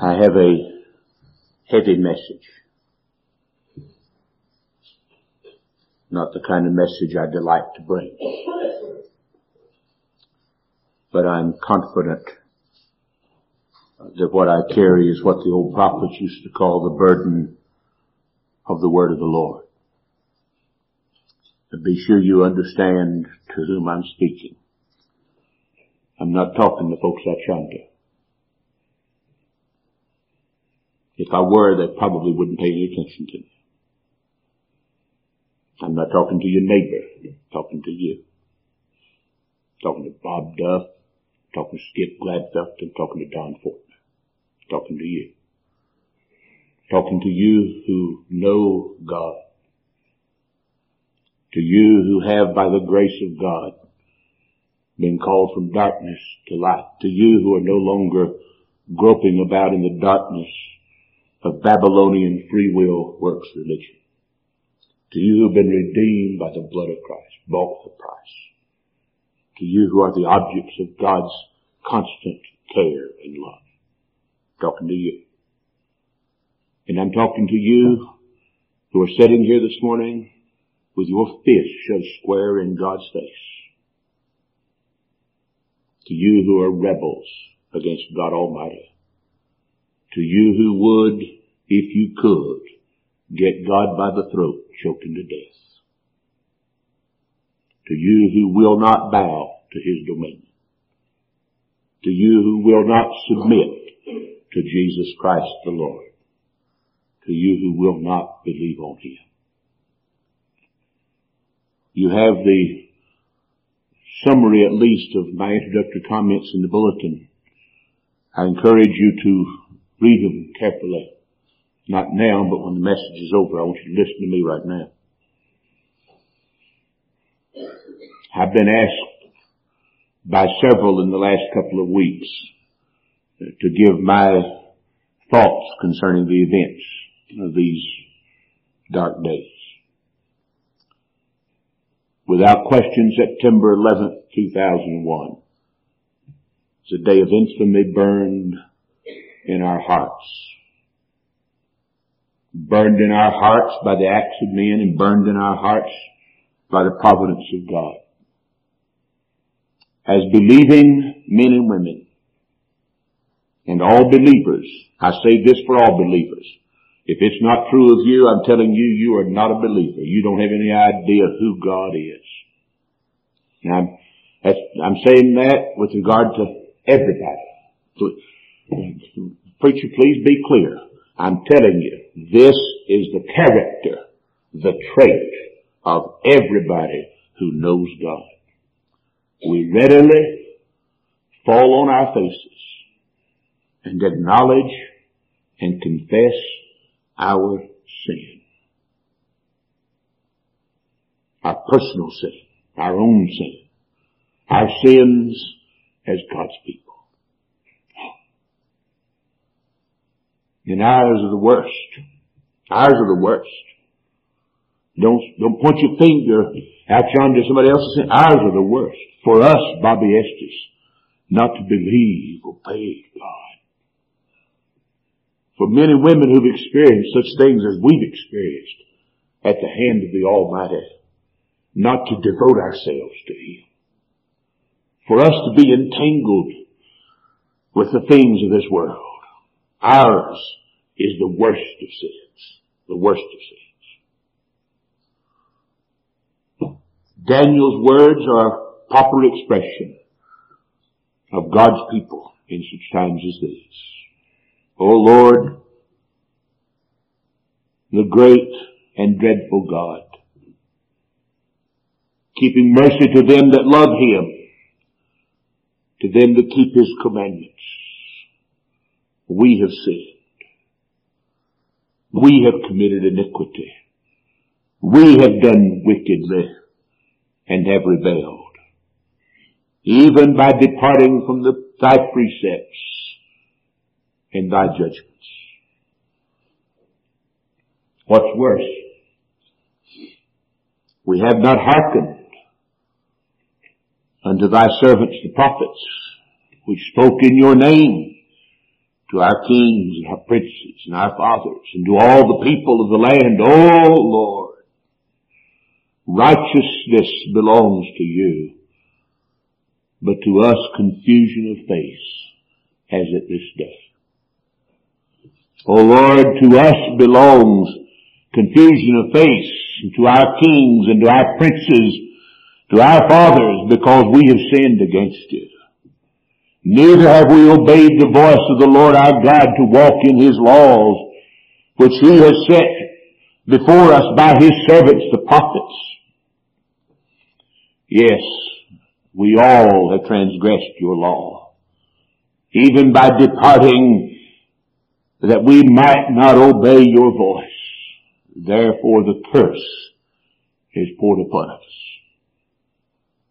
I have a heavy message. Not the kind of message I delight to bring. But I'm confident that what I carry is what the old prophets used to call the burden of the word of the Lord. And be sure you understand to whom I'm speaking. I'm not talking to folks out yonder. If I were, they probably wouldn't pay any attention to me. I'm not talking to your neighbor. I'm talking to you. I'm talking to Bob Duff. I'm talking to Skip Gladduff. I'm talking to Don Fortner. I'm talking to you. Talking to you who know God. To you who have by the grace of God been called from darkness to light. To you who are no longer groping about in the darkness of Babylonian free will works religion. To you who have been redeemed by the blood of Christ, bought a price. To you who are the objects of God's constant care and love. talking to you. And I'm talking to you who are sitting here this morning with your fist shoved square in God's face. To you who are rebels against God Almighty to you who would, if you could, get God by the throat, choking to death. To you who will not bow to his dominion. To you who will not submit to Jesus Christ the Lord. To you who will not believe on him. You have the summary at least of my introductory comments in the bulletin. I encourage you to Read them carefully. Not now, but when the message is over, I want you to listen to me right now. I've been asked by several in the last couple of weeks uh, to give my thoughts concerning the events of these dark days. Without question, September 11th, 2001 is a day of infamy burned in our hearts. Burned in our hearts by the acts of men and burned in our hearts by the providence of God. As believing men and women and all believers, I say this for all believers. If it's not true of you, I'm telling you, you are not a believer. You don't have any idea who God is. I'm saying that with regard to everybody. Preacher, please be clear. I'm telling you, this is the character, the trait of everybody who knows God. We readily fall on our faces and acknowledge and confess our sin. Our personal sin, our own sin, our sins as God's people. And ours are the worst. Ours are the worst. Don't, don't point your finger out yonder to somebody else and say, ours are the worst. For us, Bobby Estes, not to believe or obey God. For men and women who've experienced such things as we've experienced at the hand of the Almighty, not to devote ourselves to Him. For us to be entangled with the things of this world. Ours is the worst of sins. The worst of sins. Daniel's words are a proper expression of God's people in such times as these. O Lord, the great and dreadful God, keeping mercy to them that love Him, to them that keep His commandments we have sinned. We have committed iniquity. We have done wickedly and have rebelled. Even by departing from the, thy precepts and thy judgments. What's worse? We have not hearkened unto thy servants the prophets, which spoke in your name to our kings and our princes and our fathers and to all the people of the land, Oh Lord, righteousness belongs to you, but to us confusion of face has it this day. Oh Lord, to us belongs confusion of face, and to our kings and to our princes, to our fathers, because we have sinned against you. Neither have we obeyed the voice of the Lord our God to walk in His laws, which He has set before us by His servants, the prophets. Yes, we all have transgressed your law, even by departing that we might not obey your voice. Therefore the curse is poured upon us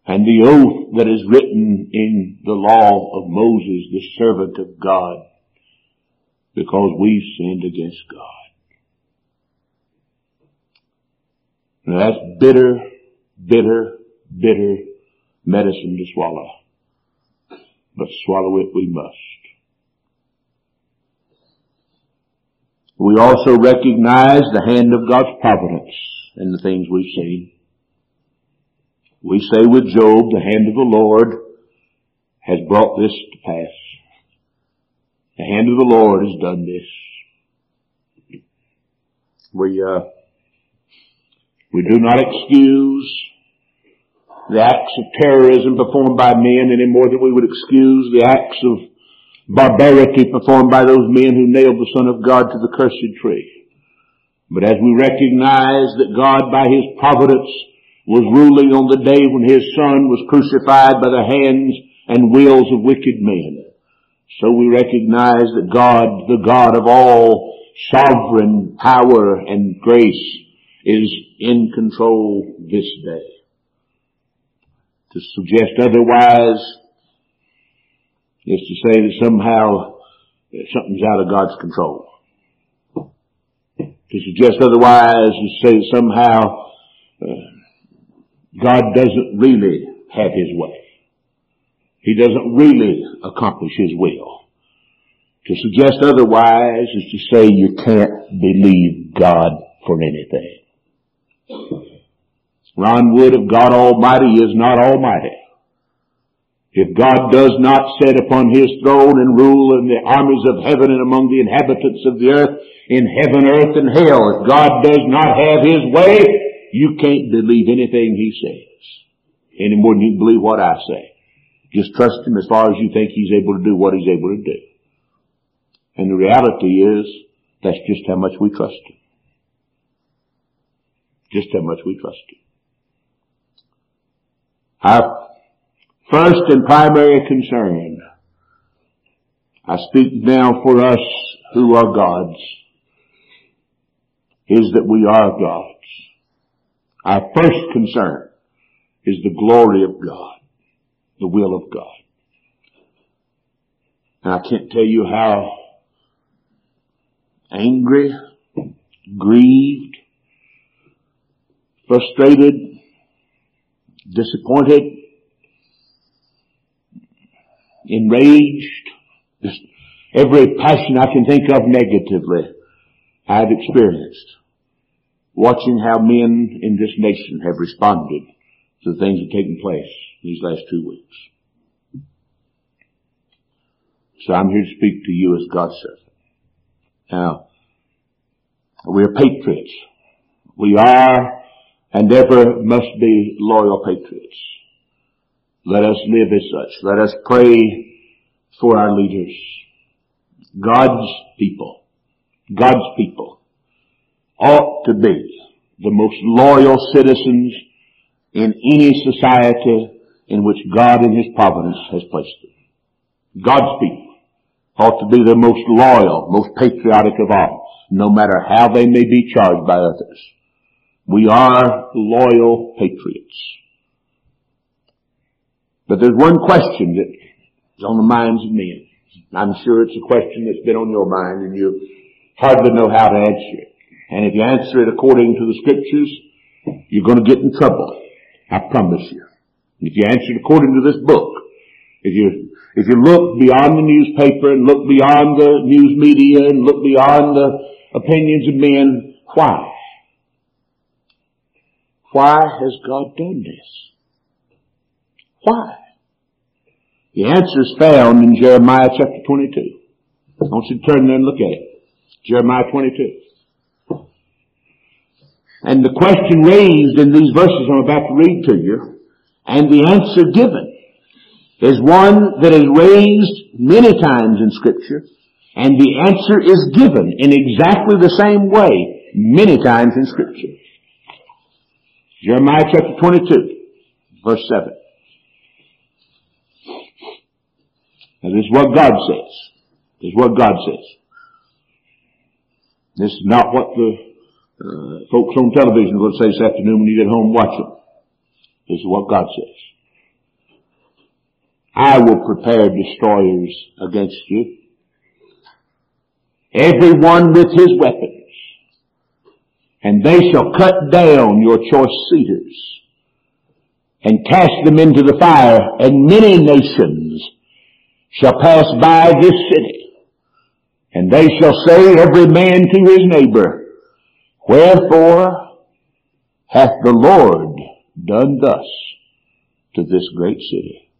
and the oath that is written in the law of Moses, the servant of God, because we've sinned against God. Now that's bitter, bitter, bitter medicine to swallow. But swallow it we must. We also recognize the hand of God's providence in the things we've seen. We say with Job, the hand of the Lord has brought this to pass. The hand of the Lord has done this. We, uh, we do not excuse the acts of terrorism performed by men any more than we would excuse the acts of barbarity performed by those men who nailed the Son of God to the cursed tree. But as we recognize that God by His providence was ruling on the day when his son was crucified by the hands and wills of wicked men. So we recognize that God, the God of all sovereign power and grace, is in control this day. To suggest otherwise is to say that somehow something's out of God's control. To suggest otherwise is to say that somehow uh, God doesn't really have His way. He doesn't really accomplish His will. To suggest otherwise is to say you can't believe God for anything. Ron Wood of God Almighty is not Almighty. If God does not sit upon His throne and rule in the armies of heaven and among the inhabitants of the earth, in heaven, earth, and hell, if God does not have His way, you can't believe anything he says any more than you believe what I say. Just trust him as far as you think he's able to do what he's able to do. And the reality is that's just how much we trust him. Just how much we trust him. Our first and primary concern, I speak now for us who are God's, is that we are God's. Our first concern is the glory of God, the will of God. And I can't tell you how angry, grieved, frustrated, disappointed, enraged, just every passion I can think of negatively I've experienced watching how men in this nation have responded to the things that have taken place these last two weeks. So I'm here to speak to you as God's servant. Now, we are patriots. We are and ever must be loyal patriots. Let us live as such. Let us pray for our leaders. God's people. God's people ought to be the most loyal citizens in any society in which God in His providence has placed them. God's people ought to be the most loyal, most patriotic of all, no matter how they may be charged by others. We are loyal patriots. But there's one question that is on the minds of men. I'm sure it's a question that's been on your mind and you hardly know how to answer it. And if you answer it according to the scriptures, you're going to get in trouble. I promise you. If you answer it according to this book, If you, if you look beyond the newspaper and look beyond the news media and look beyond the opinions of men, why? Why has God done this? Why? The answer is found in Jeremiah chapter 22. I want you to turn there and look at it. Jeremiah 22. And the question raised in these verses I'm about to read to you, and the answer given, is one that is raised many times in scripture, and the answer is given in exactly the same way many times in scripture. Jeremiah chapter 22, verse 7. Now this is what God says. This is what God says. This is not what the uh, folks on television are going to say this afternoon when you get home watch them. This is what God says. I will prepare destroyers against you. Every one with his weapons. And they shall cut down your choice cedars and cast them into the fire and many nations shall pass by this city, and they shall say every man to his neighbor, Wherefore hath the Lord done thus to this great city?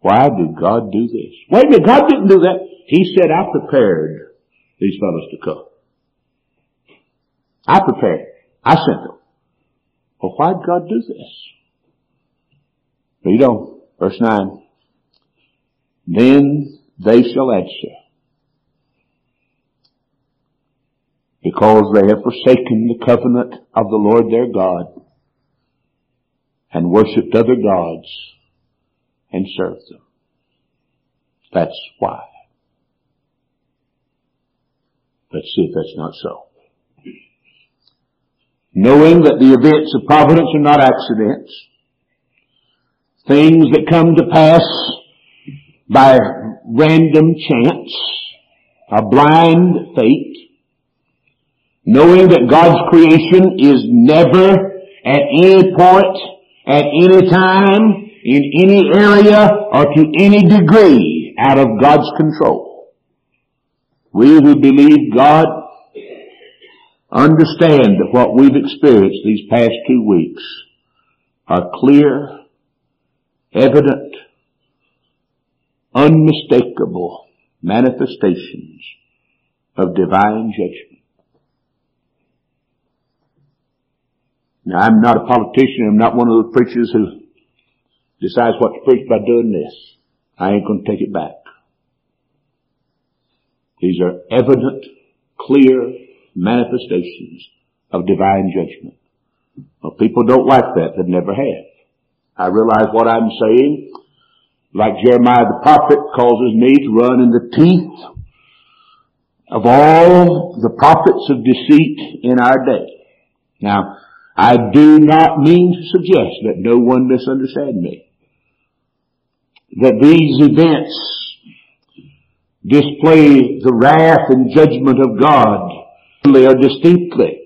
Why did God do this? Wait a minute, God didn't do that. He said, I prepared these fellows to come. I prepared. I sent them. Well, why did God do this? Read on. Verse 9. Then they shall answer. Because they have forsaken the covenant of the Lord their God and worshipped other gods and served them. That's why. Let's see if that's not so. Knowing that the events of providence are not accidents, things that come to pass by random chance, a blind fate, knowing that God's creation is never at any point, at any time, in any area, or to any degree out of God's control. We who believe God understand that what we've experienced these past two weeks are clear evident, unmistakable manifestations of divine judgment. Now I'm not a politician, I'm not one of those preachers who decides what to preach by doing this. I ain't gonna take it back. These are evident, clear manifestations of divine judgment. Well, people don't like that, they never have. I realize what I'm saying, like Jeremiah the prophet causes me to run in the teeth of all the prophets of deceit in our day. Now, I do not mean to suggest that no one misunderstand me. That these events display the wrath and judgment of God clearly or distinctly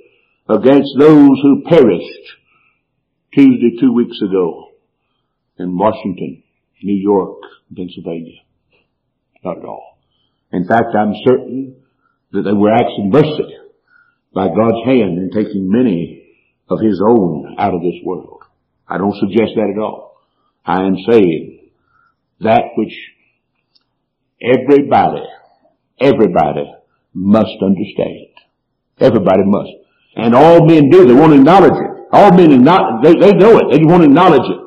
against those who perished Tuesday two weeks ago in Washington, New York, Pennsylvania. Not at all. In fact, I'm certain that they were acting mercy by God's hand in taking many of His own out of this world. I don't suggest that at all. I am saying that which everybody, everybody must understand. Everybody must. And all men do. They won't acknowledge it. All men, acknowledge, they, they know it. They won't acknowledge it.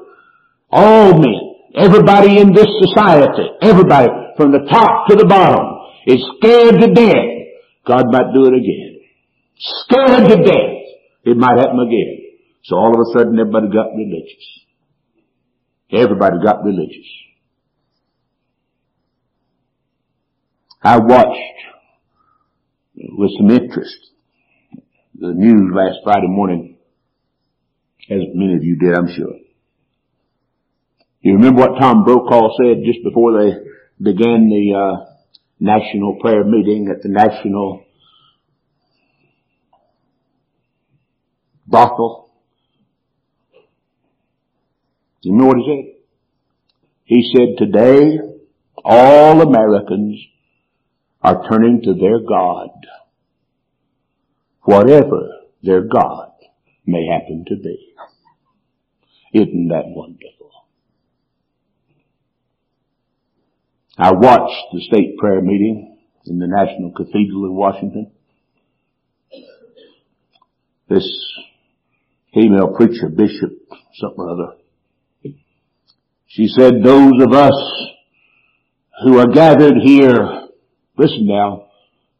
All men, everybody in this society, everybody from the top to the bottom is scared to death. God might do it again. Scared to death. It might happen again. So all of a sudden everybody got religious. Everybody got religious. I watched with some interest the news last Friday morning, as many of you did, I'm sure. You remember what Tom Brokaw said just before they began the uh, national prayer meeting at the national brothel? You know what he said? He said, today, all Americans are turning to their God. Whatever their God may happen to be. Isn't that wonderful? I watched the state prayer meeting in the National Cathedral in Washington. This female preacher, bishop, something or other, she said, those of us who are gathered here, listen now,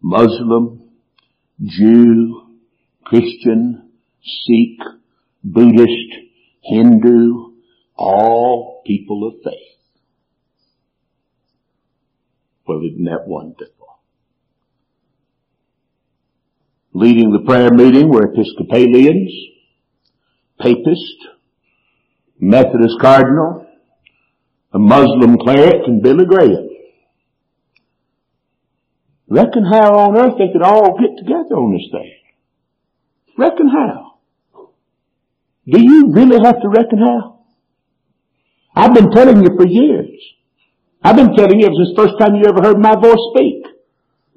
Muslim, Jew, Christian, Sikh, Buddhist, Hindu, all people of faith. Well, isn't that wonderful? Leading the prayer meeting were Episcopalians, Papist, Methodist Cardinal, a Muslim cleric, and Billy Graham. Reckon how on earth they could all get together on this thing. Reckon how. Do you really have to reckon how? I've been telling you for years. I've been telling you ever since the first time you ever heard my voice speak.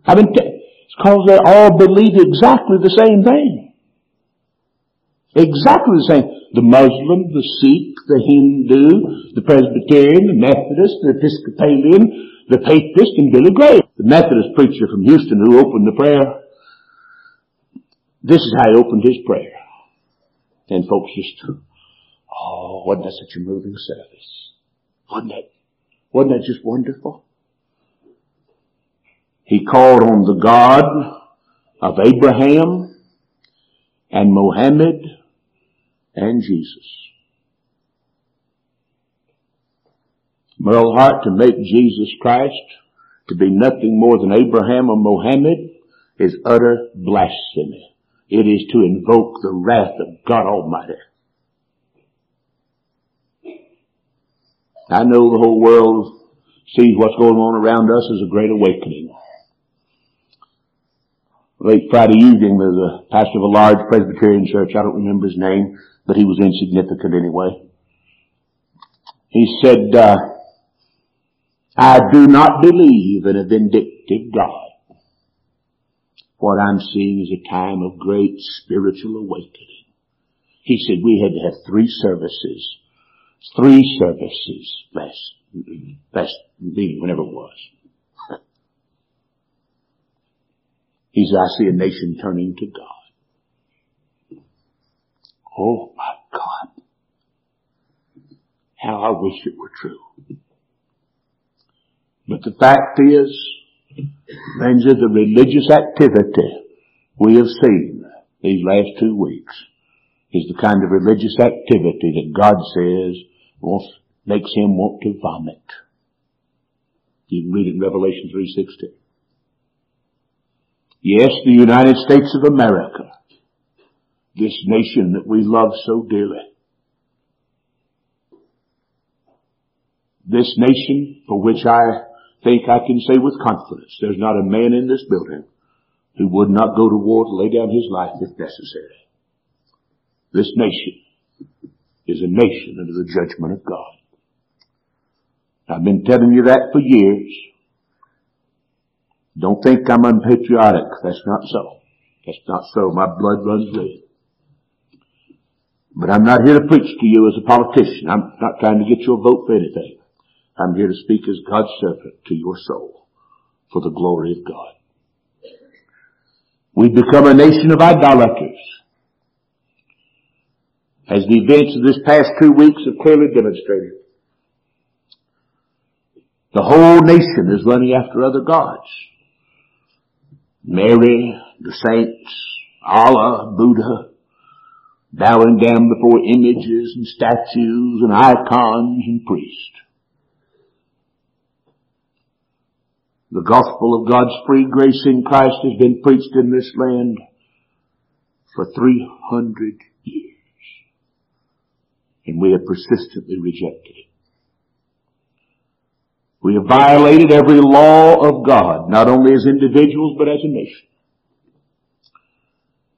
I've been, t- it's cause they all believe exactly the same thing. Exactly the same. The Muslim, the Sikh, the Hindu, the Presbyterian, the Methodist, the Episcopalian, the Papist, and Billy Graham. The Methodist preacher from Houston who opened the prayer. This is how he opened his prayer. And folks just, oh, wasn't that such a moving service? Wasn't that, wasn't that just wonderful? He called on the God of Abraham and Mohammed and Jesus. Merle Hart to make Jesus Christ to be nothing more than Abraham or Mohammed is utter blasphemy. It is to invoke the wrath of God Almighty. I know the whole world sees what's going on around us as a great awakening. Late Friday evening, there's a pastor of a large Presbyterian church. I don't remember his name, but he was insignificant anyway. He said, uh, I do not believe in a vindictive God. What I'm seeing is a time of great spiritual awakening. He said we had to have three services, three services last, last meeting, whenever it was. He said, I see a nation turning to God. Oh my God. How I wish it were true. But the fact is, things of the religious activity we have seen these last two weeks is the kind of religious activity that God says wants, makes him want to vomit. You can read it in Revelation 3.16. Yes, the United States of America, this nation that we love so dearly. This nation for which I think I can say with confidence, there's not a man in this building who would not go to war to lay down his life if necessary. This nation is a nation under the judgment of God. I've been telling you that for years. Don't think I'm unpatriotic. That's not so. That's not so. My blood runs red. But I'm not here to preach to you as a politician. I'm not trying to get your vote for anything. I'm here to speak as God's servant to your soul for the glory of God. We've become a nation of idolaters. As the events of this past two weeks have clearly demonstrated. The whole nation is running after other gods. Mary, the saints, Allah, Buddha, bowing down before images and statues and icons and priests. The gospel of God's free grace in Christ has been preached in this land for 300 years. And we have persistently rejected it. We have violated every law of God, not only as individuals, but as a nation.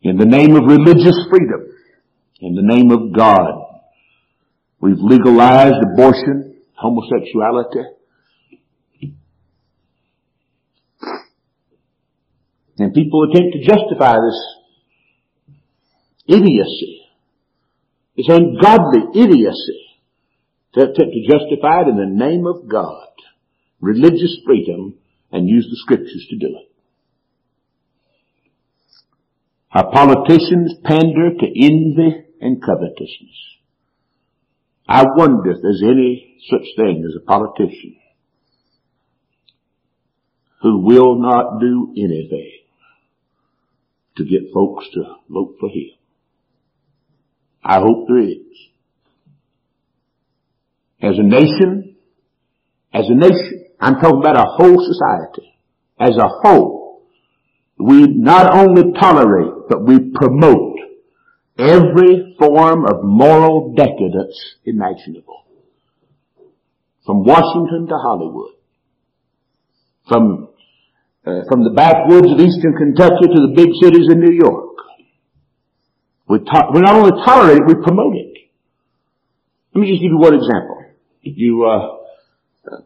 In the name of religious freedom, in the name of God, We've legalized abortion, homosexuality. And people attempt to justify this idiocy, this ungodly idiocy, to attempt to justify it in the name of God, religious freedom, and use the scriptures to do it. Our politicians pander to envy and covetousness. I wonder if there's any such thing as a politician who will not do anything to get folks to vote for him. I hope there is. As a nation, as a nation, I'm talking about a whole society, as a whole, we not only tolerate, but we promote every form of moral decadence imaginable. From Washington to Hollywood. From uh, from the backwoods of eastern Kentucky to the big cities in New York. We, to- we not only tolerate it, we promote it. Let me just give you one example. You uh,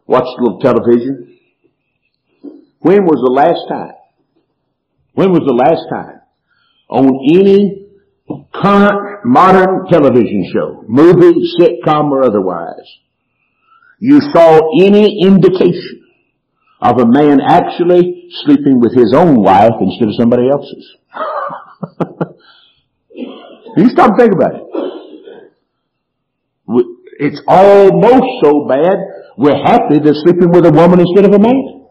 watch a little television. When was the last time? When was the last time on any current modern television show, movie, sitcom, or otherwise, you saw any indication of a man actually sleeping with his own wife instead of somebody else's. you stop and think about it. It's almost so bad, we're happy they're sleeping with a woman instead of a man.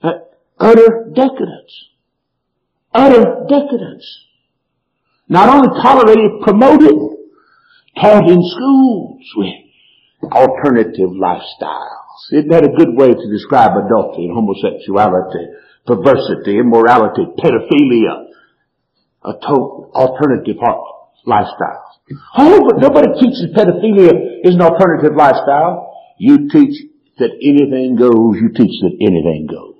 Uh, utter decadence. Utter decadence. Not only tolerated, promoted, taught in schools with alternative lifestyles. Isn't that a good way to describe adultery and homosexuality, perversity, immorality, pedophilia, a to- alternative lifestyle? Oh, but nobody teaches pedophilia is an alternative lifestyle. You teach that anything goes, you teach that anything goes.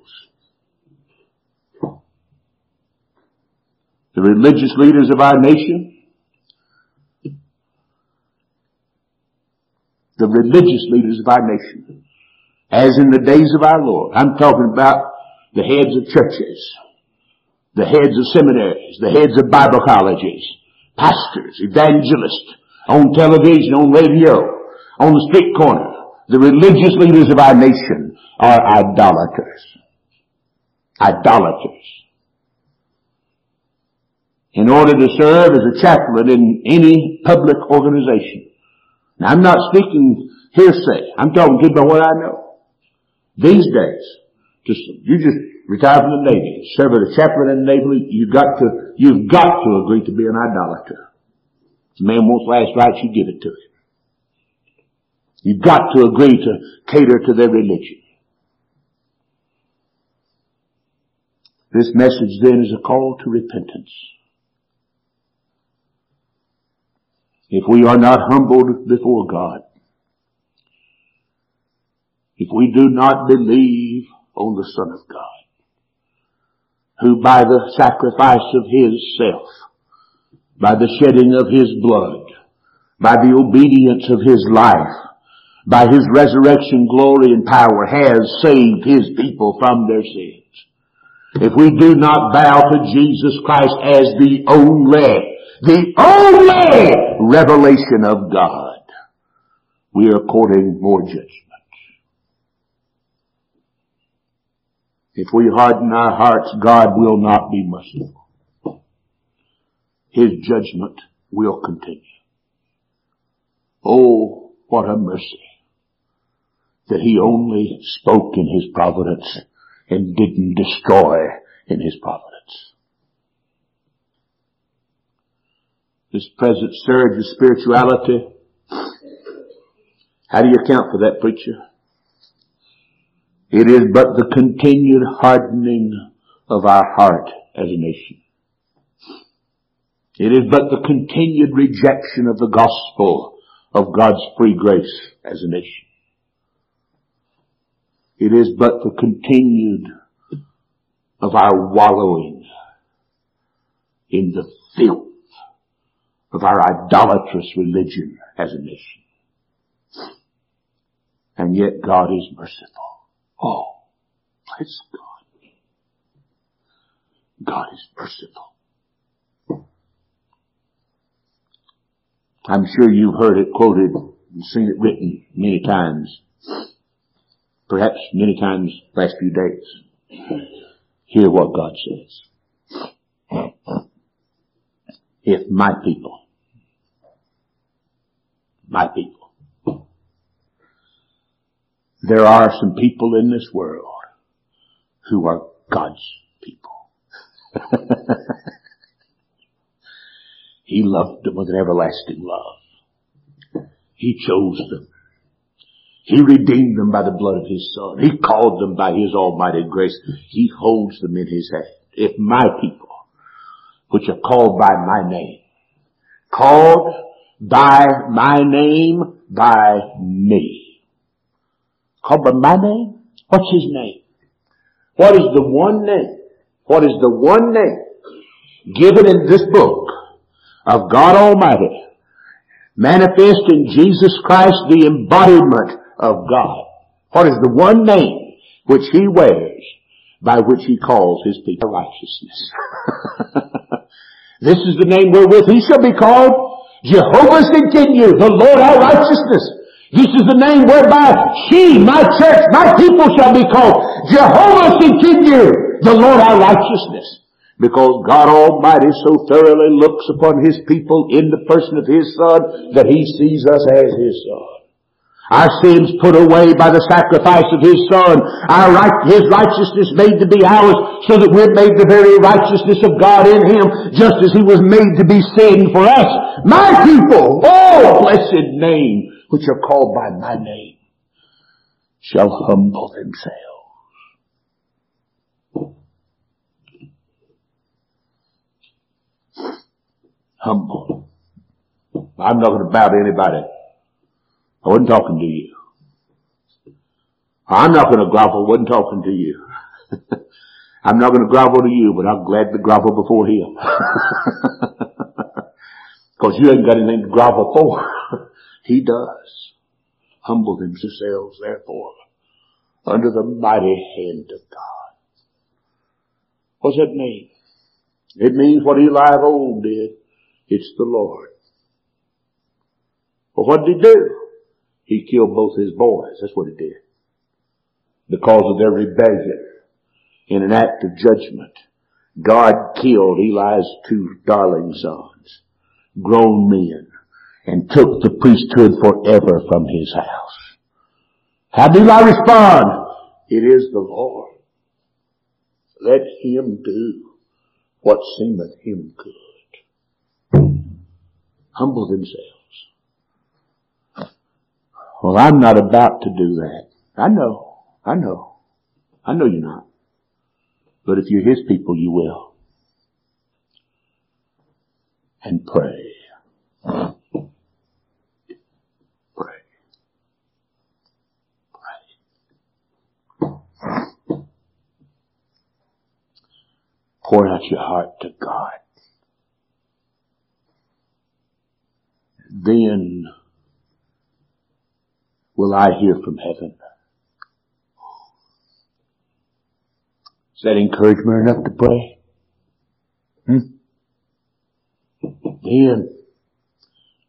The religious leaders of our nation, the religious leaders of our nation as in the days of our Lord. I'm talking about the heads of churches, the heads of seminaries, the heads of Bible colleges, pastors, evangelists, on television, on radio, on the street corner. The religious leaders of our nation are idolaters. Idolaters. In order to serve as a chaplain in any public organization. Now I'm not speaking hearsay. I'm talking about what I know. These days, just, you just retire from the Navy, serve as a chaplain in the Navy, you've got to, you've got to agree to be an idolater. If a man wants last rites, you give it to him. You've got to agree to cater to their religion. This message then is a call to repentance. If we are not humbled before God, if we do not believe on the Son of God, who by the sacrifice of His self, by the shedding of His blood, by the obedience of His life, by His resurrection glory and power has saved His people from their sins. If we do not bow to Jesus Christ as the only, the only revelation of God, we are courting more judgment. If we harden our hearts, God will not be merciful. His judgment will continue. Oh, what a mercy that He only spoke in His providence and didn't destroy in His providence. This present surge of spirituality, how do you account for that, preacher? It is but the continued hardening of our heart as a nation. It is but the continued rejection of the gospel of God's free grace as a nation. It is but the continued of our wallowing in the filth of our idolatrous religion as a nation. And yet God is merciful. Oh, bless God. God is merciful. I'm sure you've heard it quoted and seen it written many times. Perhaps many times last few days. Hear what God says. If my people, my people, there are some people in this world who are God's people. He loved them with an everlasting love. He chose them. He redeemed them by the blood of His Son. He called them by His almighty grace. He holds them in His hand. If my people, which are called by my name, called by my name, by me. Name? What's His name? What is the one name? What is the one name given in this book of God Almighty, manifest in Jesus Christ the embodiment of God. What is the one name which He wears by which He calls His people righteousness? this is the name wherewith He shall be called Jehovah's Tsidkenu, the Lord our righteousness. This is the name whereby she, my church, my people shall be called Jehovah Tsidkenu, the Lord our righteousness. Because God Almighty so thoroughly looks upon His people in the person of His Son that He sees us as His Son. Our sins put away by the sacrifice of His Son. Our right, His righteousness made to be ours so that we're made the very righteousness of God in Him just as He was made to be sin for us. My people, oh blessed name, which are called by my name, shall humble themselves humble. I'm not bow to anybody. I wasn't talking to you. I'm not going to grovel. I wasn't talking to you. I'm not going to grovel to you, but I'm glad to grovel before him. Cause you ain't got anything to grovel for. he does. Humble themselves, therefore, under the mighty hand of God. What's that mean? It means what Eli of old did. It's the Lord. Well, what did he do? He killed both his boys. That's what he did. Because of their rebellion. In an act of judgment, God killed Eli's two darling sons, grown men, and took the priesthood forever from his house. How do I respond? It is the Lord. Let him do what seemeth him good humble themselves. Well, I'm not about to do that. I know. I know. I know you're not. But if you're His people, you will. And pray. Pour out your heart to God. then will I hear from heaven. Is that encouragement enough to pray? Hmm? Then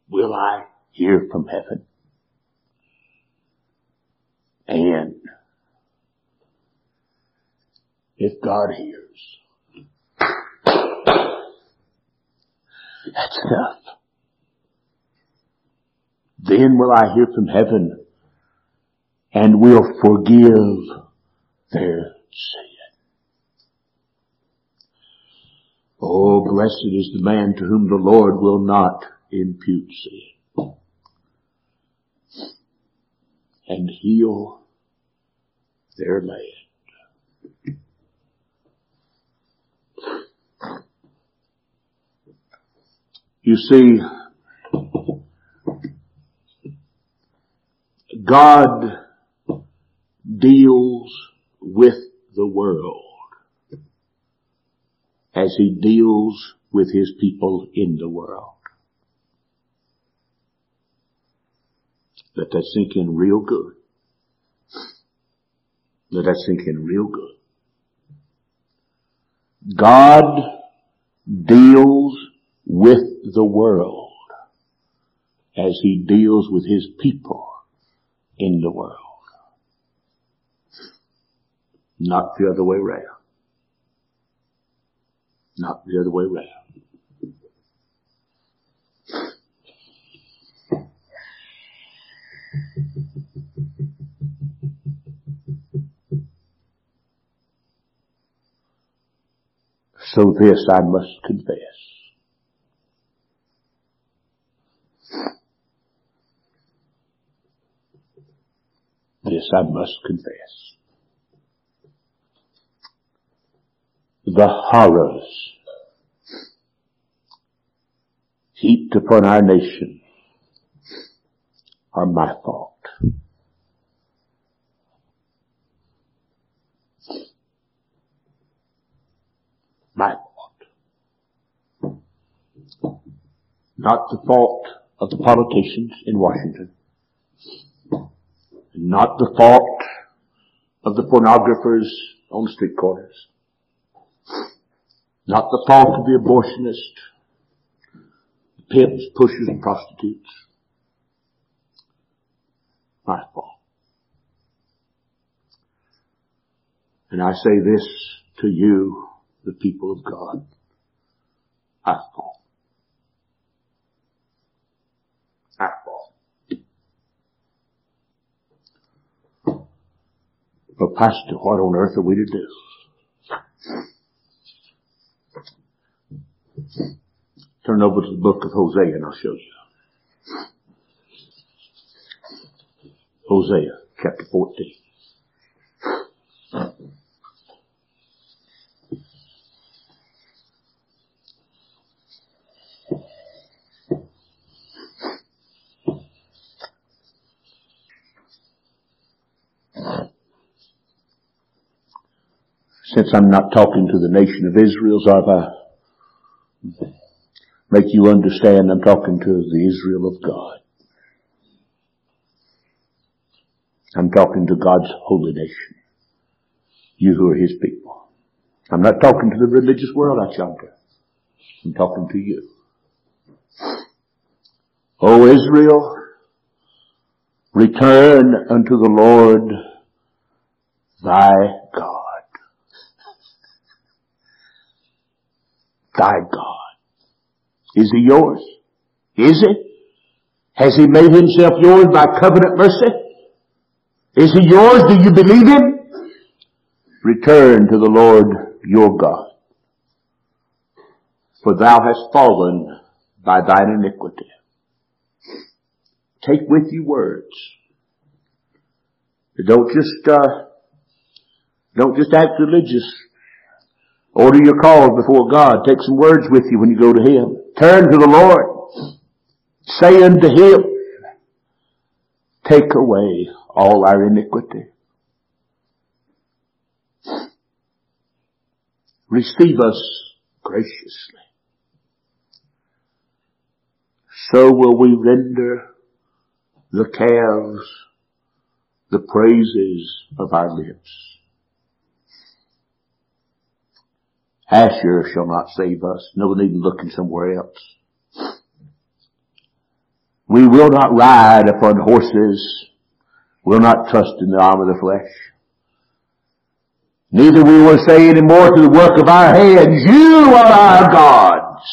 will I hear from heaven. And if God hears, that's enough. Then will I hear from heaven and will forgive their sin. Oh, blessed is the man to whom the Lord will not impute sin. And heal their land. You see, God deals with the world as he deals with his people in the world. Let that sink in real good. Let that sink in real good. God deals with the world as he deals with his people in the world. Not the other way around. Not the other way around. So this I must confess. This I must confess. The horrors heaped upon our nation are my fault. My fault. Not the fault of the politicians in Washington. Not the fault of the pornographers on the street corners. Not the fault of the abortionist, the pimps, pushers, and prostitutes. My fault. And I say this to you, the people of God. I fault. I fault. But Pastor, what on earth are we to do? Turn over to the book of Hosea and I'll show you. Hosea chapter 14. Since I'm not talking to the nation of Israel, so if I make you understand I'm talking to the Israel of God. I'm talking to God's holy nation. You who are His people. I'm not talking to the religious world out. I'm talking to you. O Israel, return unto the Lord thy God. Thy God. Is He yours? Is it? Has He made Himself yours by covenant mercy? Is He yours? Do you believe Him? Return to the Lord your God. For thou hast fallen by thine iniquity. Take with you words. Don't just, uh, don't just act religious. Order your calls before God. Take some words with you when you go to Him. Turn to the Lord. Say unto Him, take away all our iniquity. Receive us graciously. So will we render the calves the praises of our lips. Asshur shall not save us. No need looking somewhere else. We will not ride upon horses. We'll not trust in the arm of the flesh. Neither we will say any more to the work of our hands, you are our gods.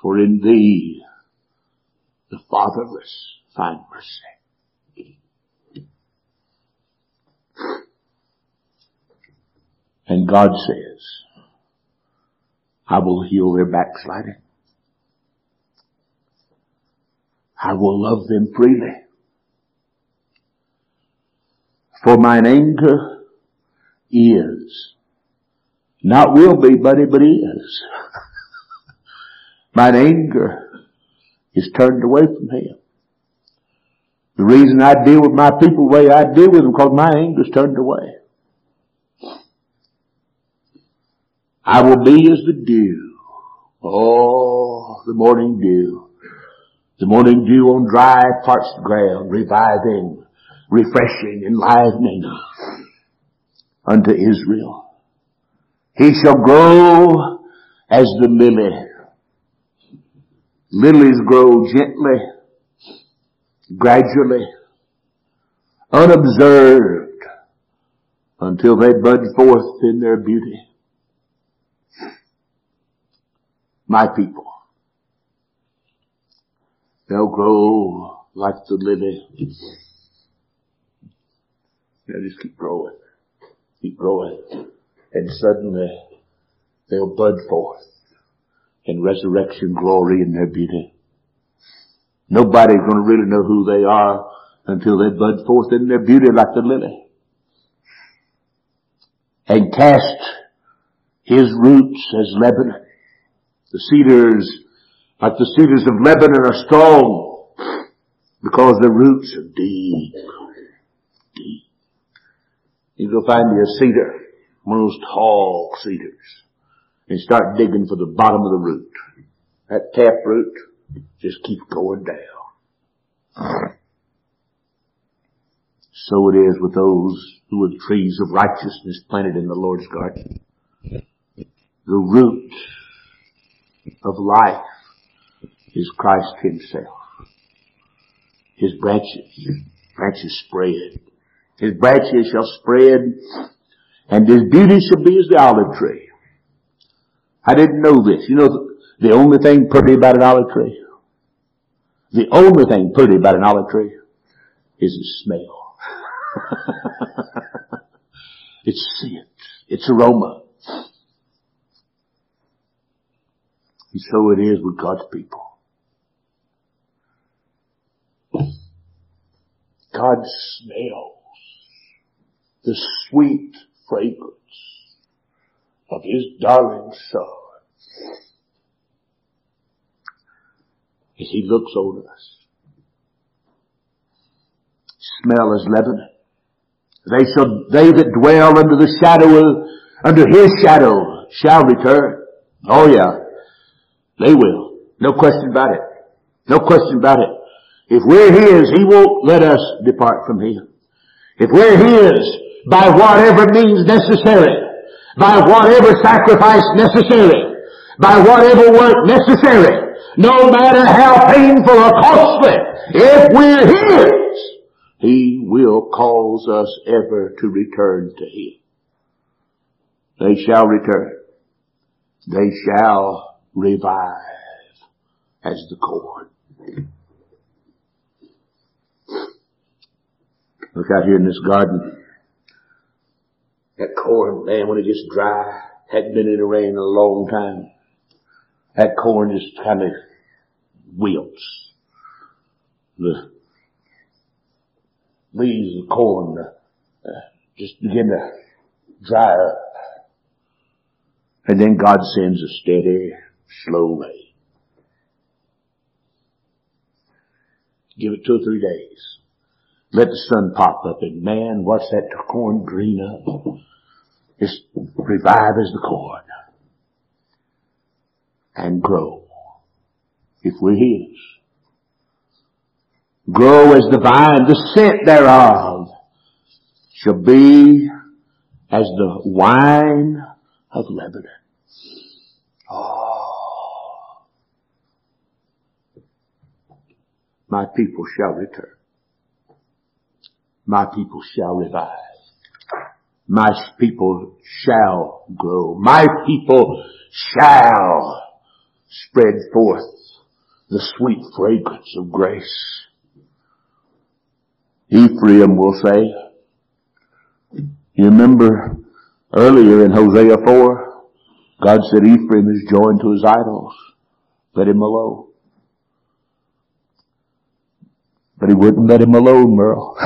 For in thee the fatherless find mercy. And God says, I will heal their backsliding. I will love them freely. For mine anger is, not will be, buddy, but is. mine anger is turned away from him. The reason I deal with my people the way I deal with them because my anger is turned away. I will be as the dew. Oh, the morning dew The morning dew on dry, parched ground, reviving, refreshing, enlivening unto Israel. He shall grow as the lily. Lilies grow gently, gradually, unobserved, until they bud forth in their beauty. My people, they'll grow like the lily. They'll just keep growing, keep growing, and suddenly they'll bud forth in resurrection glory in their beauty. Nobody's going to really know who they are until they bud forth in their beauty like the lily. And cast his roots as Lebanon. The cedars, like the cedars of Lebanon are strong because the roots are deep. Deep. You go find you a cedar, one of those tall cedars, and start digging for the bottom of the root. That tap root just keeps going down. So it is with those who are trees of righteousness planted in the Lord's garden. The root of life is Christ himself. His branches, branches spread. His branches shall spread and his beauty shall be as the olive tree. I didn't know this. You know the only thing pretty about an olive tree? The only thing pretty about an olive tree is its smell. its scent, its aroma. And so it is with God's people. God smells the sweet fragrance of His darling Son as He looks over us. Smell as Lebanon. They shall, they that dwell under the shadow, under His shadow shall return. Oh yeah. They will. No question about it. No question about it. If we're His, He won't let us depart from Him. If we're His, by whatever means necessary, by whatever sacrifice necessary, by whatever work necessary, no matter how painful or costly, if we're His, He will cause us ever to return to Him. They shall return. They shall revive as the corn. Look out here in this garden. That corn, man, when it gets dry, hadn't been in the rain in a long time. That corn just kind of wilts. The leaves of corn uh, just begin to dry up. And then God sends a steady slowly. Give it two or three days. Let the sun pop up and man, what's that corn green up. Just revive as the corn. And grow. If we're His. Grow as the vine, the scent thereof shall be as the wine of Lebanon. Oh. My people shall return. My people shall revive. My people shall grow. My people shall spread forth the sweet fragrance of grace. Ephraim will say, you remember earlier in Hosea 4, God said Ephraim is joined to his idols. Let him alone. But he wouldn't let him alone, Merle.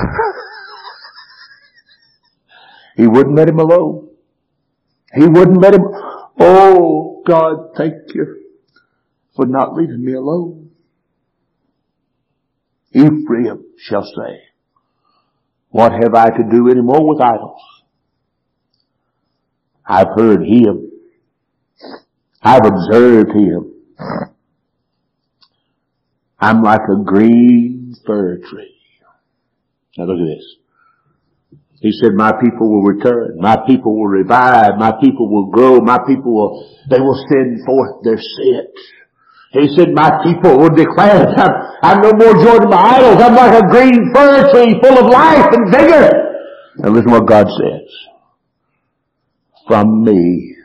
he wouldn't let him alone. He wouldn't let him, oh God, thank you for not leaving me alone. Ephraim shall say, what have I to do any more with idols? I've heard him I've observed him. I'm like a green fir tree. Now look at this. He said, my people will return. My people will revive. My people will grow. My people will, they will send forth their scent. He said, my people will declare, I'm, I'm no more joined to my idols. I'm like a green fir tree full of life and vigor. And listen what God says. From me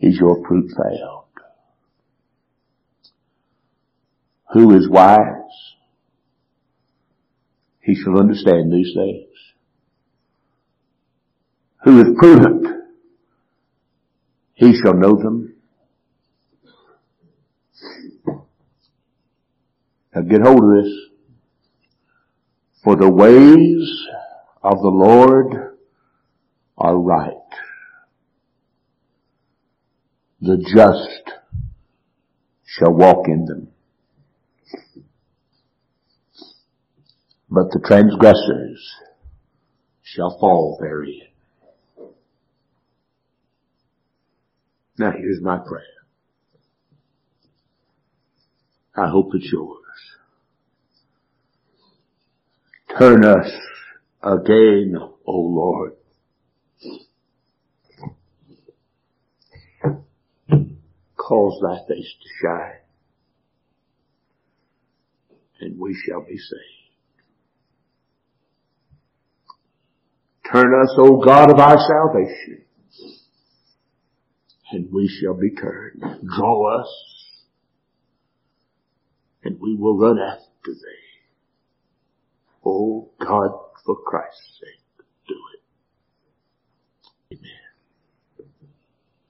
is your fruit found. Who is wise? He shall understand these things. Who is prudent? He shall know them. Now get hold of this. For the ways of the Lord are right. The just shall walk in them. But the transgressors shall fall therein. Now here's my prayer. I hope it's yours. Turn us again, O Lord. Cause thy face to shine, and we shall be saved. Turn us, O God of our salvation, and we shall be turned. Draw us, and we will run after thee. O God, for Christ's sake, do it.